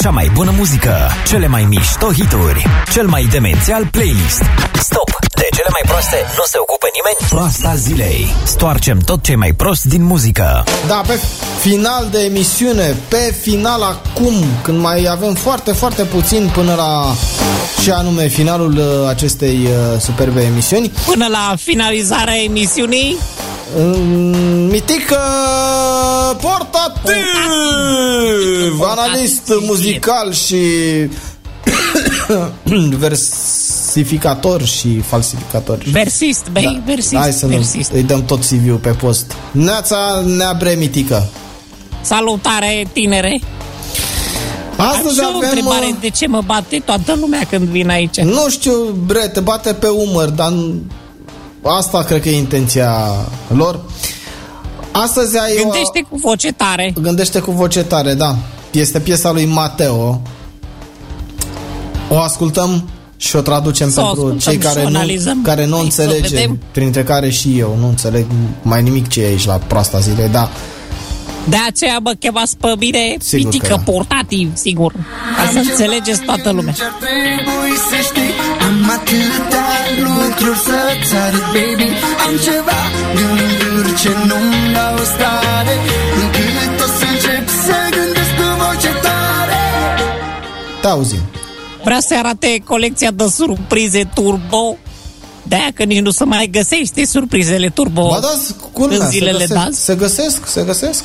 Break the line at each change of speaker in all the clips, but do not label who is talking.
Cea mai bună muzică, cele mai mișto hituri, cel mai demențial playlist. Stop! De cele mai proaste nu se ocupă nimeni? Proasta zilei. Stoarcem tot ce mai prost din muzică.
Da, pe final de emisiune, pe final acum, când mai avem foarte, foarte puțin până la și anume finalul uh, acestei uh, superbe emisiuni.
Până la finalizarea emisiunii,
Mm, Mitică portativ, analist muzical și versificator și falsificator.
versist, băi, versist,
Hai să nu
versist.
îi dăm tot CV-ul pe post. Neața Neabre Mitică.
Salutare, tinere!
Astăzi
Am și o
avem...
întrebare,
uh,
de ce mă bate toată lumea când vin aici?
Nu știu, bre, te bate pe umăr, dar nu- asta cred că e intenția lor. Astăzi ai o-
Gândește cu voce tare.
Gândește cu voce tare, da. Este piesa lui Mateo. O ascultăm și o traducem
Să o
pentru
ascultăm
cei
și
care
o
nu,
analizăm.
care nu
Hai să
înțelege,
vedem.
printre care și eu nu înțeleg mai nimic ce e aici la proasta zilei, da.
De aceea mă chemați pe mine
Sigur că
pitică
da.
portativ, sigur. Ca să înțelegeți toată lumea.
Ce-ar trebui să știi Am atâtea lucruri să-ți arăt, baby Am ceva gânduri ce nu-mi dau stare
Te auzim.
Vrea să arate colecția de surprize turbo. De-aia că nici nu se mai găsește surprizele turbo
Ba da, culmea,
în
se
zilele de
găsesc,
azi.
se găsesc, se găsesc.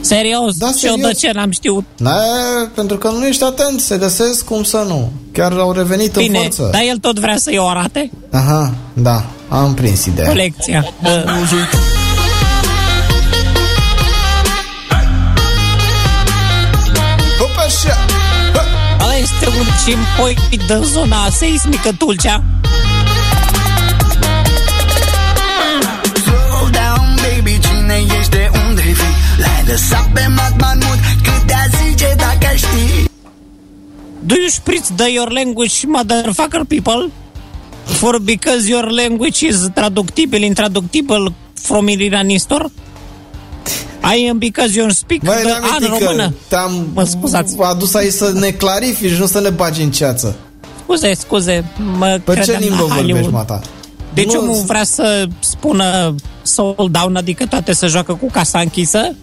Serios,
Da,
și eu de
serios.
ce n-am știut?
Da, pentru că nu ești atent, se găsesc cum să nu. Chiar au revenit în
Bine,
forță.
dar el tot vrea să-i o arate
Aha, da, am prins ideea.
colecția. Uh, Ăla este un cimpoi din zona seismică Tulcea.
Slow down, baby, cine ești de unde vii L-ai lăsat pe Matman Mut Cât te zice dacă ai ști
Do you spritz the your language, motherfucker people? For because your language is traductible, intraductible from iranistor? I am because you speak
Băi,
the an
Neamitică,
română.
te-am
Mă scuzați.
adus aici să ne clarifici, nu să ne bagi în ceață.
Scuze, scuze, mă
Pe ce
credeam
limbă
la
vorbești,
Hollywood.
mata?
Deci
Nu-
omul vrea să spună sold down, adică toate să joacă cu casa închisă?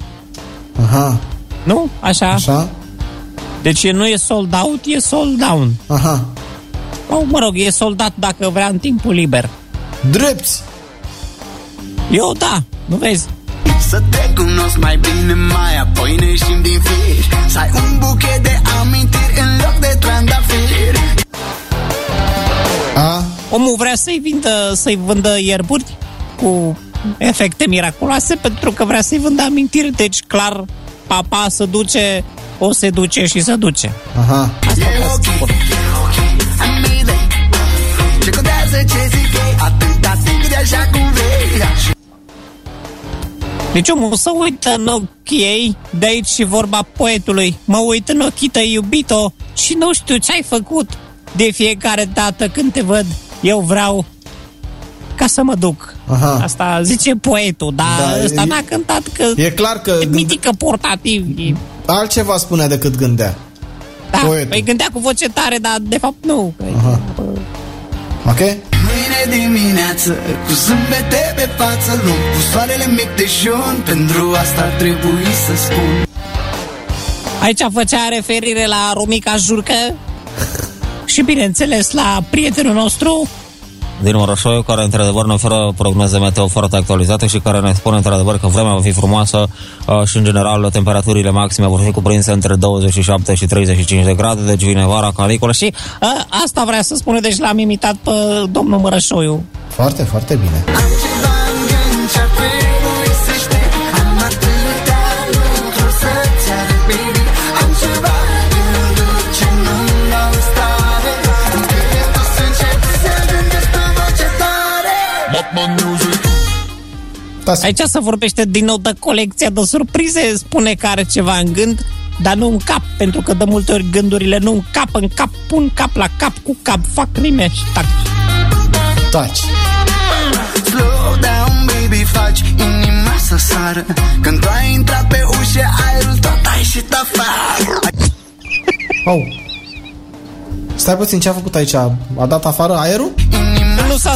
Aha,
Nu? Așa?
așa?
Deci nu e sold out, e sold down.
Aha.
Sau, mă rog, e soldat dacă vrea în timpul liber.
Drepți!
Eu da, nu vezi?
Să te cunosc mai bine, mai apoi ne ieșim din fir Să ai un buchet de amintiri în loc de trandafiri
A?
Omul vrea să-i vândă, să-i vândă ierburi cu efecte miraculoase pentru că vrea să-i vândă amintiri. Deci, clar, papa se duce, o se duce și se duce.
Aha.
Asta vreau să spun.
Am idei Ce contează ce zic ei Atâta timp cât e așa cum vrei
Deci omul să uită în ochii ei, de aici și vorba poetului. Mă uit în ochii tăi, iubito, și nu știu ce ai făcut. De fiecare dată când te văd, eu vreau ca să mă duc.
Aha.
Asta zice poetul, dar
Da,
da, ăsta
e-
n-a cântat că
E clar că
e
gând...
mitică portativ. E,
altceva spunea decât gândea.
da,
Poetul.
păi gândea cu voce tare, dar de fapt nu.
Aha. Ok?
Mâine dimineață Cu zâmbete pe față Luăm cu soarele mic dejun Pentru asta ar trebui să spun.
Aici făcea referire la Romica Jurcă. Și bineînțeles la prietenul nostru
din Orășoi, care într-adevăr ne oferă prognoze meteo foarte actualizate și care ne spune într-adevăr că vremea va fi frumoasă uh, și în general temperaturile maxime vor fi cuprinse între 27 și 35 de grade, deci vine vara caliculă și
A, asta vrea să spună, deci l-am imitat pe domnul Mărășoiu.
Foarte, foarte bine.
Am
Aici se vorbește din nou de colecția de surprize, spune că are ceva în gând, dar nu în cap, pentru că de multe ori gândurile nu în cap, în cap, pun cap la cap cu cap, fac rime și tac.
taci.
Slow down, baby, faci inima să sară Când tu ai intrat pe ușă, aerul tot a ieșit afară
Au. Stai puțin, ce a făcut aici? A dat afară aerul?
Nu s-a,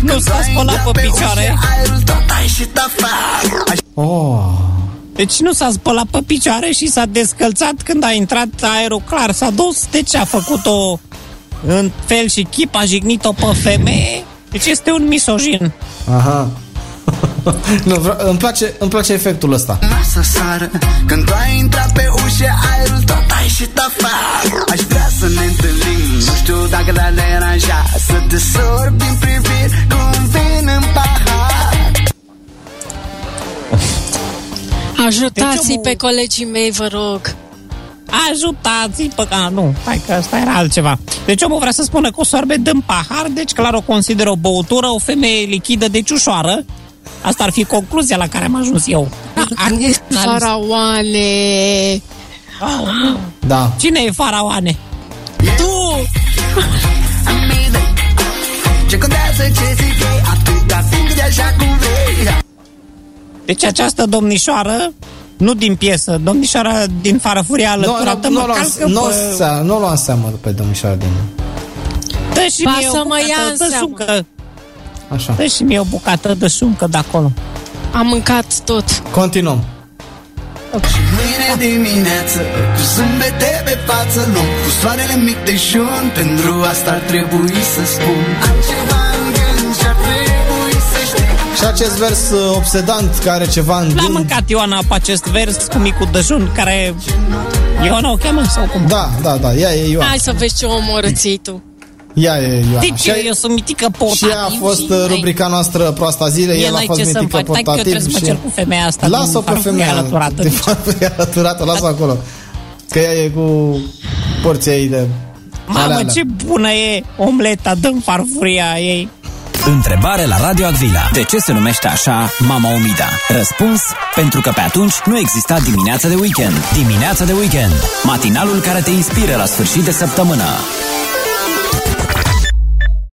nu s-a spălat pe picioare.
Aerul tot a ieșit afară Aș
Oh.
Deci nu s-a spălat pe picioare și s-a descălțat când a intrat aerul clar. S-a dus, deci a făcut-o în fel și chip, a jignit-o pe femeie. Deci este un misogin.
Aha. nu, vre- îmi, place, îmi place efectul ăsta.
să sară Când tu ai intrat pe ușă Aerul tot a ieșit afară deranja Să te sorbi din priviri Cu un vin în pahar
Ajutați-i
Deci,
pe colegii mei, vă rog.
Ajutați-i pe... A, nu, hai că asta era altceva. Deci omul vrea să spună că o sorbe dăm pahar, deci clar o consideră o băutură, o femeie lichidă, deci ușoară. Asta ar fi concluzia la care am ajuns eu.
Faraoane!
Da.
Cine e faraoane?
Tu!
Amazing Ce contează ce zic ei Atâta timp de așa cum vrei
Deci această domnișoară, nu din piesă, domnișoara din farfuria
Nu,
alăturată,
nu,
mă
nu, luam,
calcă
nu,
pe...
se- nu luam seama pe domnișoara din...
Dă și
Ba
mie
să
o
mă ia
bucată
în
de
seamă.
șuncă.
Așa.
Dă și mie o bucată de șuncă de acolo.
Am mâncat tot.
Continuăm.
Și mâine dimineață Cu zâmbete pe față Luăm cu soarele mic dejun Pentru asta ar trebui să spun Am ceva în gând și ar trebui să știi
Și acest vers uh, obsedant care are ceva în
L-a
gând.
mâncat Ioana pe acest vers cu micul dejun care... Ioana o cheamă sau cum?
Da, da, da, ea e Ioana.
Hai să vezi ce omorâți tu.
Ea e Ioana.
Deci
Și,
eu, eu sunt mitică portativ
și ea a fost uh, rubrica noastră proasta zilei,
El
el a
n-ai
fost
ce să-mi
mitică
fac, stai că eu trebuie
portativ
să mă
și...
cer cu femeia asta
Lasă-o
din
pe
farfuria
femeia
alăturată.
din farfuria alăturată, lasă acolo. Că ea e cu porția ei de...
Mamă,
alea, alea.
ce bună e omleta dăm farfuria ei.
Întrebare la Radio Agvila. De ce se numește așa Mama Umida? Răspuns? Pentru că pe atunci nu exista dimineața de weekend. Dimineața de weekend. Matinalul care te inspiră la sfârșit de săptămână.